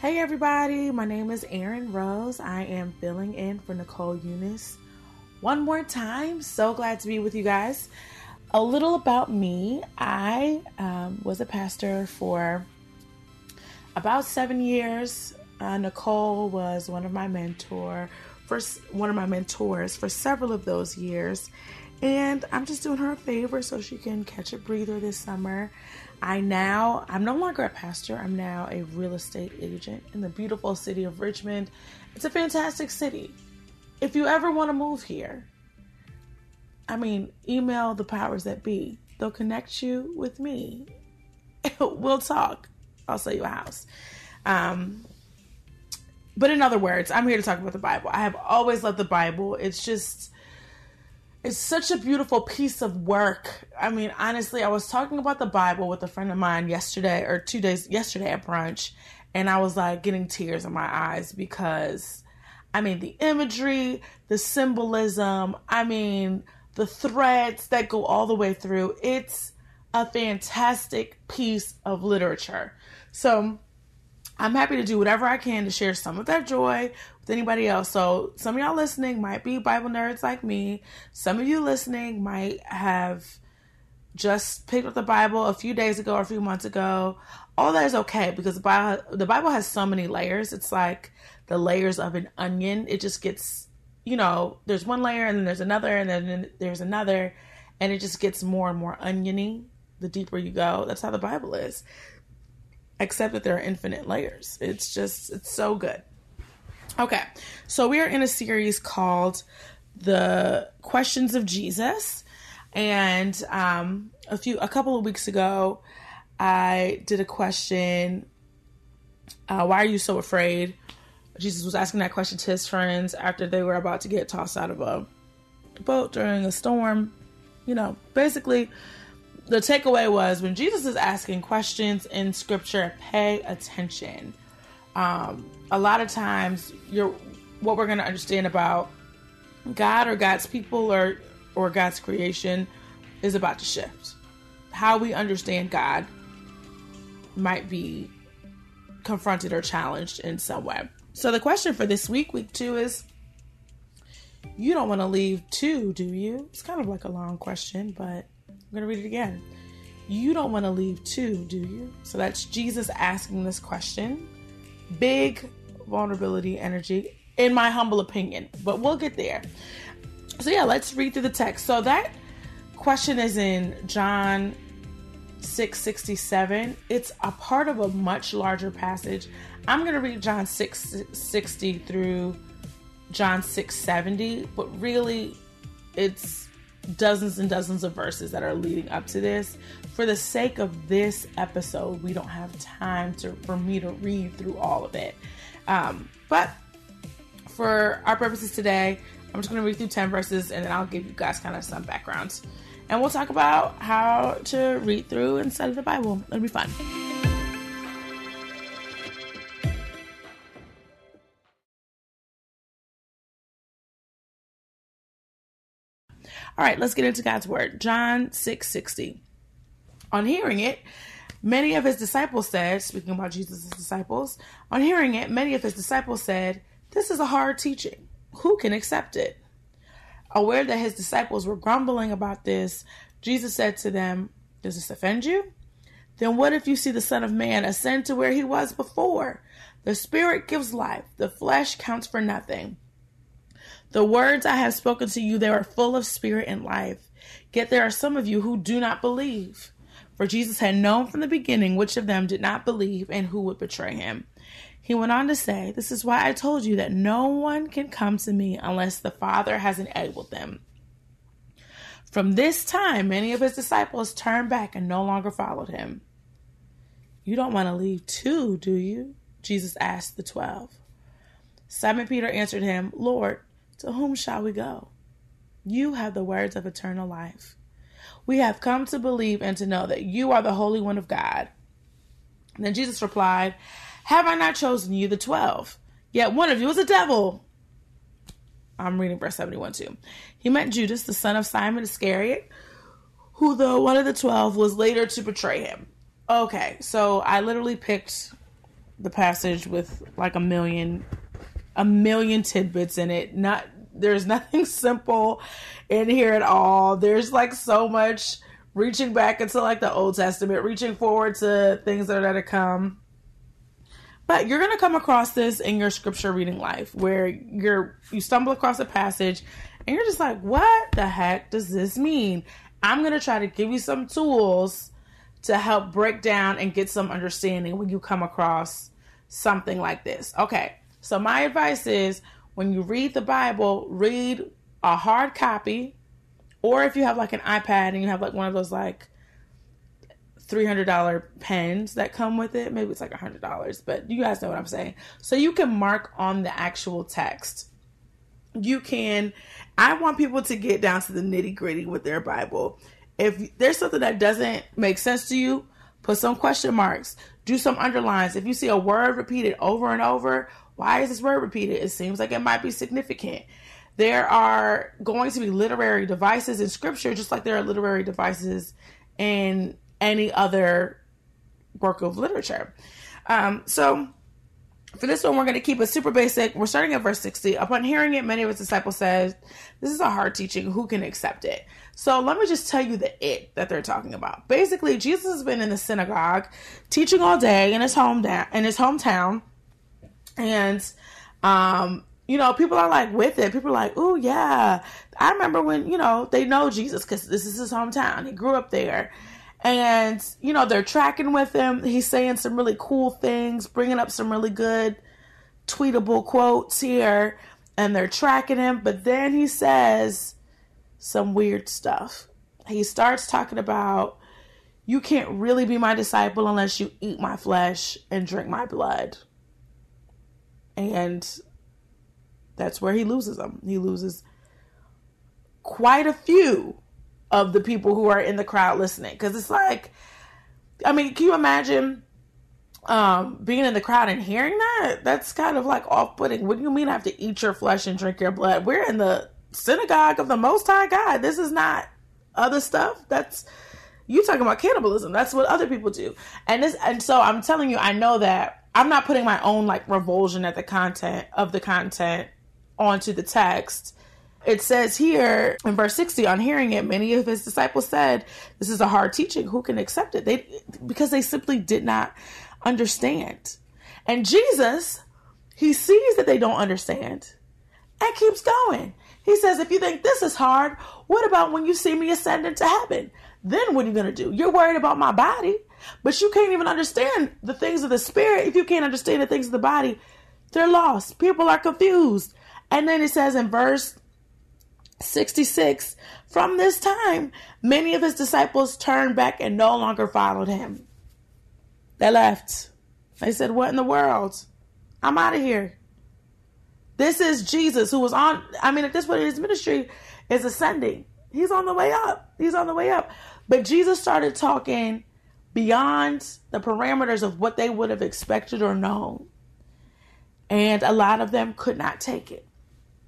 Hey everybody, my name is Erin Rose. I am filling in for Nicole Unice one more time. So glad to be with you guys. A little about me I um, was a pastor for about seven years. Uh, Nicole was one of my mentor for one of my mentors for several of those years, and I'm just doing her a favor so she can catch a breather this summer. I now I'm no longer a pastor. I'm now a real estate agent in the beautiful city of Richmond. It's a fantastic city. If you ever want to move here, I mean, email the powers that be. They'll connect you with me. we'll talk. I'll sell you a house. Um, but in other words, I'm here to talk about the Bible. I have always loved the Bible. It's just, it's such a beautiful piece of work. I mean, honestly, I was talking about the Bible with a friend of mine yesterday or two days yesterday at brunch, and I was like getting tears in my eyes because, I mean, the imagery, the symbolism, I mean, the threads that go all the way through. It's a fantastic piece of literature. So, I'm happy to do whatever I can to share some of that joy with anybody else. So, some of y'all listening might be Bible nerds like me. Some of you listening might have just picked up the Bible a few days ago or a few months ago. All that is okay because the Bible, the Bible has so many layers. It's like the layers of an onion. It just gets, you know, there's one layer and then there's another and then there's another, and it just gets more and more oniony the deeper you go. That's how the Bible is except that there are infinite layers. It's just, it's so good. Okay, so we are in a series called The Questions of Jesus. And um, a few, a couple of weeks ago, I did a question uh, Why are you so afraid? Jesus was asking that question to his friends after they were about to get tossed out of a boat during a storm. You know, basically, the takeaway was when Jesus is asking questions in scripture, pay attention. Um, a lot of times, you're what we're going to understand about God or God's people or or God's creation is about to shift. How we understand God might be confronted or challenged in some way. So the question for this week, week two, is you don't want to leave two, do you? It's kind of like a long question, but going to read it again. You don't want to leave too, do you? So that's Jesus asking this question. Big vulnerability energy, in my humble opinion, but we'll get there. So, yeah, let's read through the text. So, that question is in John 667. It's a part of a much larger passage. I'm going to read John 660 through John 670, but really, it's dozens and dozens of verses that are leading up to this. For the sake of this episode, we don't have time to for me to read through all of it. Um, but for our purposes today, I'm just going to read through 10 verses and then I'll give you guys kind of some backgrounds. And we'll talk about how to read through and study the Bible. It'll be fun. All right, let's get into God's word. John 6 60. On hearing it, many of his disciples said, speaking about Jesus' disciples, on hearing it, many of his disciples said, This is a hard teaching. Who can accept it? Aware that his disciples were grumbling about this, Jesus said to them, Does this offend you? Then what if you see the Son of Man ascend to where he was before? The Spirit gives life, the flesh counts for nothing. The words I have spoken to you, they are full of spirit and life. Yet there are some of you who do not believe. For Jesus had known from the beginning which of them did not believe and who would betray him. He went on to say, This is why I told you that no one can come to me unless the Father has enabled them. From this time, many of his disciples turned back and no longer followed him. You don't want to leave too, do you? Jesus asked the twelve. Simon Peter answered him, Lord, to whom shall we go? You have the words of eternal life. We have come to believe and to know that you are the Holy One of God. And then Jesus replied, Have I not chosen you, the twelve? Yet one of you is a devil. I'm reading verse 71 too. He meant Judas, the son of Simon Iscariot, who, though one of the twelve, was later to betray him. Okay, so I literally picked the passage with like a million a million tidbits in it. Not there's nothing simple in here at all. There's like so much reaching back into like the Old Testament, reaching forward to things that are to come. But you're gonna come across this in your scripture reading life where you're you stumble across a passage and you're just like, what the heck does this mean? I'm gonna try to give you some tools to help break down and get some understanding when you come across something like this. Okay, so my advice is when you read the Bible, read a hard copy, or if you have like an iPad and you have like one of those like $300 pens that come with it, maybe it's like $100, but you guys know what I'm saying. So you can mark on the actual text. You can, I want people to get down to the nitty gritty with their Bible if there's something that doesn't make sense to you, put some question marks, do some underlines. If you see a word repeated over and over, why is this word repeated? It seems like it might be significant. There are going to be literary devices in scripture, just like there are literary devices in any other work of literature. Um, so, for this one, we're going to keep it super basic. We're starting at verse 60. Upon hearing it, many of his disciples said, This is a hard teaching. Who can accept it? So let me just tell you the it that they're talking about. Basically, Jesus has been in the synagogue teaching all day in his home in his hometown. And um, you know, people are like with it. People are like, "Oh yeah, I remember when you know they know Jesus because this is his hometown. He grew up there." And you know they're tracking with him. He's saying some really cool things, bringing up some really good tweetable quotes here, and they're tracking him. But then he says, some weird stuff. He starts talking about you can't really be my disciple unless you eat my flesh and drink my blood. And that's where he loses them. He loses quite a few of the people who are in the crowd listening. Because it's like, I mean, can you imagine um, being in the crowd and hearing that? That's kind of like off putting. What do you mean I have to eat your flesh and drink your blood? We're in the synagogue of the Most High God. This is not other stuff. That's you talking about cannibalism. That's what other people do. And this, and so I'm telling you, I know that I'm not putting my own like revulsion at the content of the content onto the text. It says here in verse 60, on hearing it, many of his disciples said, This is a hard teaching. Who can accept it? They because they simply did not understand. And Jesus, he sees that they don't understand and keeps going. He says, if you think this is hard, what about when you see me ascend into heaven? Then what are you going to do? You're worried about my body, but you can't even understand the things of the spirit. If you can't understand the things of the body, they're lost. People are confused. And then it says in verse 66 From this time, many of his disciples turned back and no longer followed him. They left. They said, What in the world? I'm out of here. This is Jesus who was on, I mean, at this point, his ministry is ascending. He's on the way up. He's on the way up. But Jesus started talking beyond the parameters of what they would have expected or known. And a lot of them could not take it.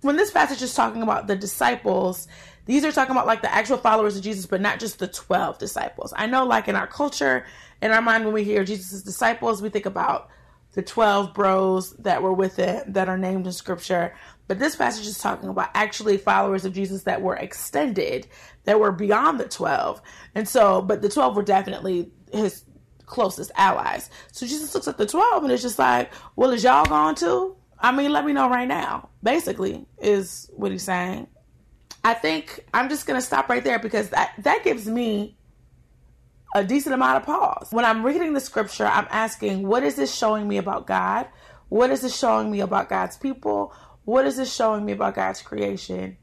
When this passage is talking about the disciples, these are talking about like the actual followers of Jesus, but not just the 12 disciples. I know, like in our culture, in our mind, when we hear Jesus' disciples, we think about the 12 bros that were with it that are named in scripture. But this passage is talking about actually followers of Jesus that were extended, that were beyond the 12. And so, but the 12 were definitely his closest allies. So Jesus looks at the 12 and it's just like, well, is y'all going to? I mean, let me know right now, basically, is what he's saying. I think I'm just going to stop right there because that, that gives me a decent amount of pause. When I'm reading the scripture, I'm asking, what is this showing me about God? What is this showing me about God's people? What is this showing me about God's creation?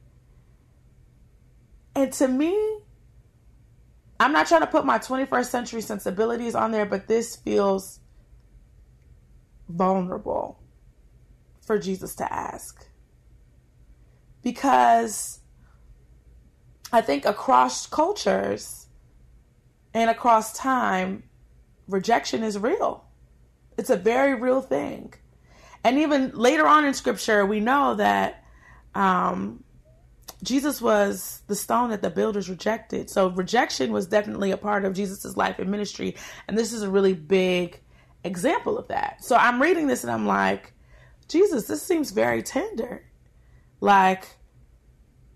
And to me, I'm not trying to put my 21st century sensibilities on there, but this feels vulnerable for Jesus to ask. Because I think across cultures, and across time, rejection is real. It's a very real thing. And even later on in scripture, we know that um, Jesus was the stone that the builders rejected. So rejection was definitely a part of Jesus's life and ministry. And this is a really big example of that. So I'm reading this and I'm like, Jesus, this seems very tender. Like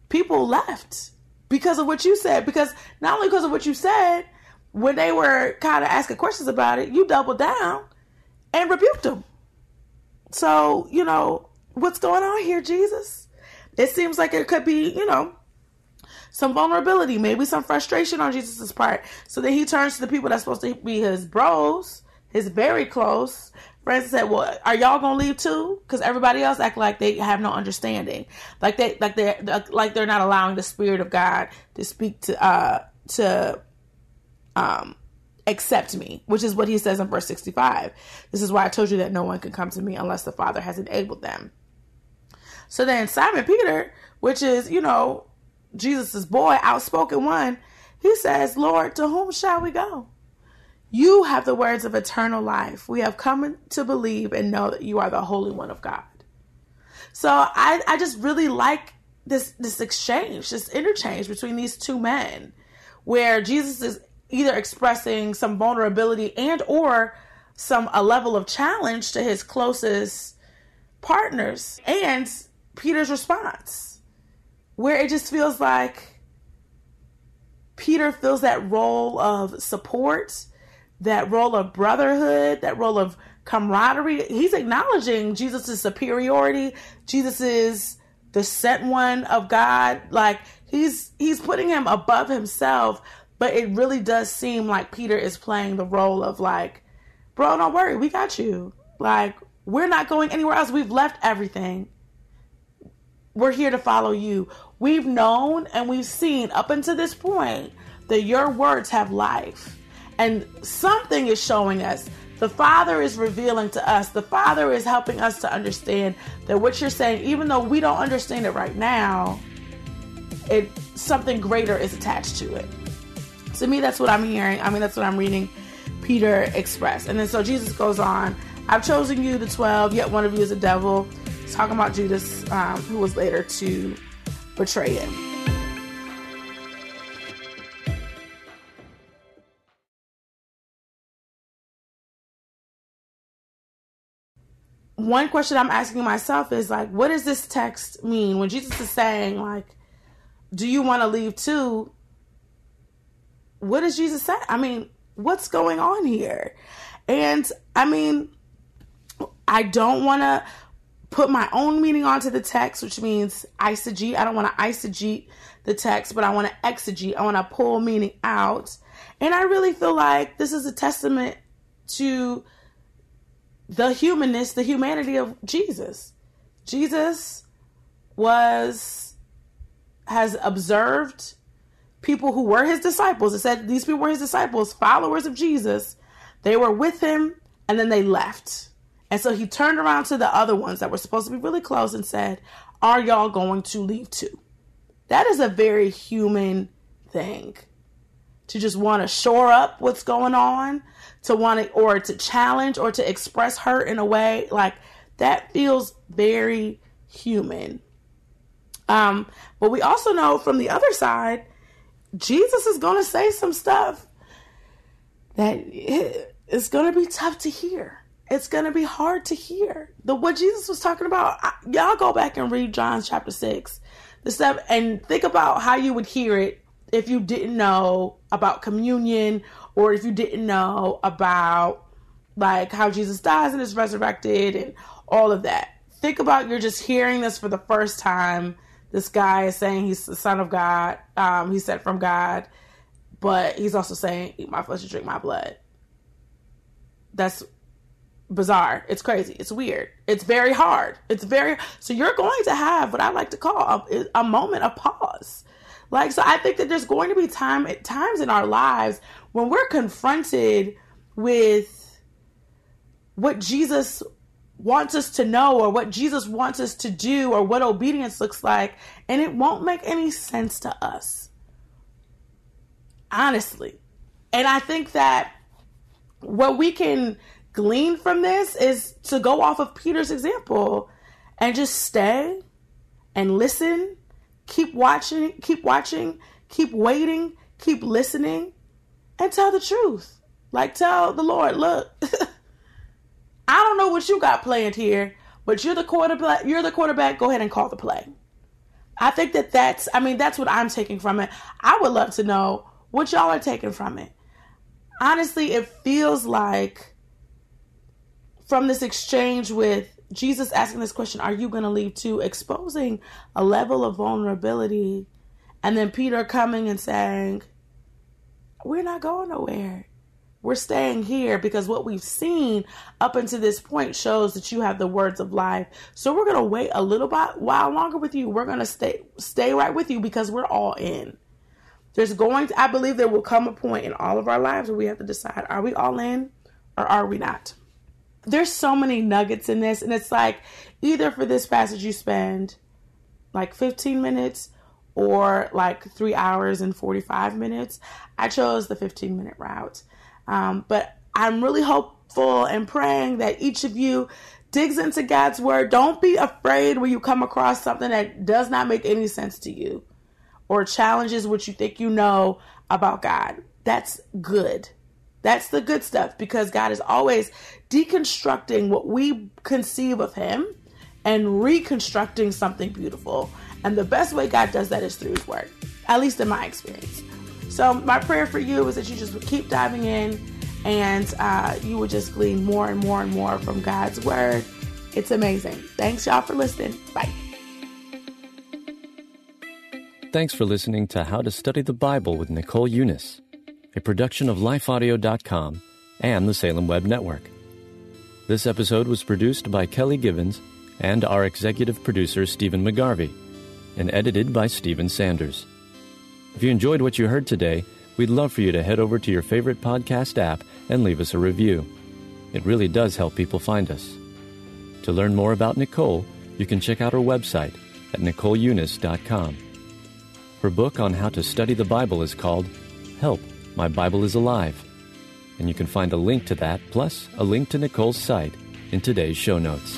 people left because of what you said. Because not only because of what you said, when they were kind of asking questions about it, you doubled down and rebuked them. So, you know, what's going on here, Jesus? It seems like it could be, you know, some vulnerability, maybe some frustration on Jesus' part. So then he turns to the people that's supposed to be his bros, his very close friends, and said, "Well, are y'all gonna leave too? Because everybody else act like they have no understanding, like they, like they, like they're not allowing the Spirit of God to speak to, uh, to, um." Accept me, which is what he says in verse 65. This is why I told you that no one can come to me unless the Father has enabled them. So then Simon Peter, which is, you know, Jesus's boy, outspoken one, he says, Lord, to whom shall we go? You have the words of eternal life. We have come to believe and know that you are the Holy One of God. So I, I just really like this this exchange, this interchange between these two men, where Jesus is either expressing some vulnerability and or some a level of challenge to his closest partners and Peter's response, where it just feels like Peter feels that role of support, that role of brotherhood, that role of camaraderie. He's acknowledging Jesus' superiority. Jesus is the sent one of God. Like he's he's putting him above himself, but it really does seem like Peter is playing the role of like, bro, don't worry, we got you. Like, we're not going anywhere else. We've left everything we're here to follow you. We've known and we've seen up until this point that your words have life. And something is showing us. The Father is revealing to us. The Father is helping us to understand that what you're saying, even though we don't understand it right now, it something greater is attached to it. To me, that's what I'm hearing. I mean, that's what I'm reading Peter express. And then so Jesus goes on, I've chosen you, the 12, yet one of you is a devil talking about Judas, um, who was later to betray him. One question I'm asking myself is like, what does this text mean when Jesus is saying, like, do you want to leave too? What does Jesus say? I mean, what's going on here? And I mean, I don't want to put my own meaning onto the text, which means eisegete. I don't want to eisegete the text, but I want to exegete. I want to pull meaning out. And I really feel like this is a testament to the humanness, the humanity of Jesus. Jesus was, has observed people who were his disciples. It said these people were his disciples, followers of Jesus. They were with him and then they left and so he turned around to the other ones that were supposed to be really close and said, Are y'all going to leave too? That is a very human thing. To just want to shore up what's going on, to want to, or to challenge or to express hurt in a way like that feels very human. Um, but we also know from the other side, Jesus is going to say some stuff that it's going to be tough to hear it's going to be hard to hear. The what Jesus was talking about, I, y'all go back and read John chapter 6. The stuff and think about how you would hear it if you didn't know about communion or if you didn't know about like how Jesus dies and is resurrected and all of that. Think about you're just hearing this for the first time. This guy is saying he's the son of God. Um, he's sent from God, but he's also saying, "Eat my flesh and drink my blood." That's bizarre. It's crazy. It's weird. It's very hard. It's very so you're going to have what I like to call a, a moment of pause. Like so, I think that there's going to be time times in our lives when we're confronted with what Jesus wants us to know or what Jesus wants us to do or what obedience looks like, and it won't make any sense to us. Honestly. And I think that what we can glean from this is to go off of Peter's example and just stay and listen keep watching, keep watching, keep waiting, keep listening, and tell the truth. Like tell the Lord, look, I don't know what you got planned here, but you're the quarterback. You're the quarterback. Go ahead and call the play. I think that that's. I mean, that's what I'm taking from it. I would love to know what y'all are taking from it. Honestly, it feels like from this exchange with Jesus asking this question, Are you going to leave too? Exposing a level of vulnerability. And then Peter coming and saying, We're not going nowhere. We're staying here because what we've seen up until this point shows that you have the words of life. So we're gonna wait a little while longer with you. We're gonna stay stay right with you because we're all in. There's going to, I believe there will come a point in all of our lives where we have to decide are we all in or are we not? there's so many nuggets in this, and it's like either for this passage you spend like 15 minutes or like three hours and 45 minutes. I chose the 15 minute route. Um, but I'm really hopeful and praying that each of you digs into God's word. Don't be afraid when you come across something that does not make any sense to you or challenges what you think you know about God. That's good. That's the good stuff because God is always deconstructing what we conceive of Him and reconstructing something beautiful. And the best way God does that is through His Word, at least in my experience. So, my prayer for you is that you just would keep diving in and uh, you would just glean more and more and more from God's Word. It's amazing. Thanks, y'all, for listening. Bye. Thanks for listening to How to Study the Bible with Nicole Unice, a production of lifeaudio.com and the Salem Web Network. This episode was produced by Kelly Givens and our executive producer, Stephen McGarvey, and edited by Stephen Sanders. If you enjoyed what you heard today, we'd love for you to head over to your favorite podcast app and leave us a review. It really does help people find us. To learn more about Nicole, you can check out her website at NicoleUnice.com. Her book on how to study the Bible is called Help my Bible is Alive. And you can find a link to that, plus a link to Nicole's site, in today's show notes.